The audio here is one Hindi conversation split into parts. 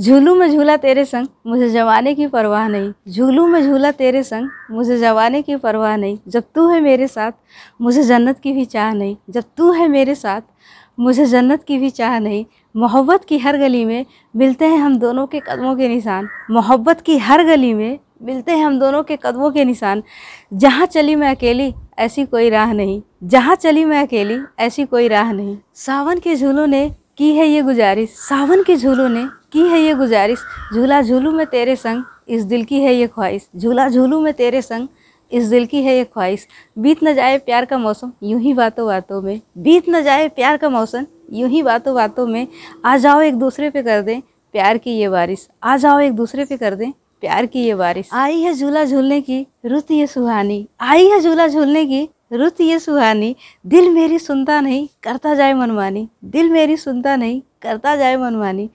झूलू में झूला तेरे संग, मुझे जवाने की परवाह नहीं। झूलू में झूला तेरे संग, मुझे जवाने की परवाह नहीं। जब तू है मेरे साथ, मुझे जन्नत की भी चाह नहीं। जब तू है मेरे साथ, मुझे जन्नत की भी चाह नहीं। मोहब्बत की हर गली में मिलते हैं हम दोनों के कदमों के निशान। मोहब्बत की हर गली में मिलते हैं हम दोनों के कदमों के निशान। जहाँ चली मैं अकेली, ऐसी कोई राह नहीं। जहाँ चली मैं अकेली, ऐसी कोई राह नहीं। सावन के झूलों ने की है ये गुजारिश। सावन के झूलों ने की है ये गुजारिश? झूला झूलू में तेरे संग, इस दिल की है ये ख्वाहिश। झूला झूलू में तेरे संग, इस दिल की है ये ख्वाहिश। बीत न जाए प्यार का मौसम, यूँ ही बातों बातों में। बीत न जाए प्यार का मौसम, यूँ ही बातों बातों में। आ जाओ एक दूसरे पे कर दें प्यार की ये बारिश। आ जाओ एक दूसरे पे कर दें प्यार की ये बारिश। आई है झूला झूलने की रुत ये सुहानी। आई है झूला झूलने की रुत ये सुहानी। दिल मेरी सुनता नहीं, करता जाए मनमानी। दिल मेरी सुनता नहीं करता जाए मनमानी।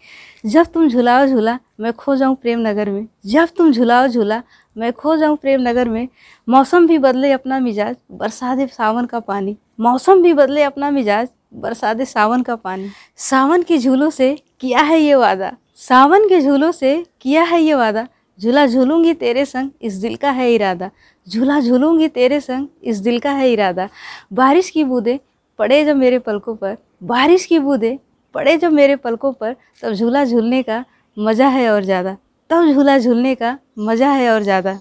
जब तुम झुलाओ झूला, मैं खो जाऊँ प्रेम नगर में। जब तुम झुलाओ झूला, मैं खो जाऊँ प्रेम नगर में। मौसम भी बदले अपना मिजाज बरसा दे सावन का पानी। मौसम भी बदले अपना मिजाज बरसा दे सावन का पानी। सावन के झूलों से किया है ये वादा। सावन के झूलों से किया है ये वादा। झूला झूलूँगी तेरे संग, इस दिल का है इरादा। झूला झूलूँगी तेरे संग, इस दिल का है इरादा। बारिश की बूंदें पड़े जब मेरे पलकों पर। बारिश की बूंदें पड़े जब मेरे पलकों पर, तब झूला झूलने का मज़ा है और ज़्यादा। तब झूला झूलने का मज़ा है और ज़्यादा।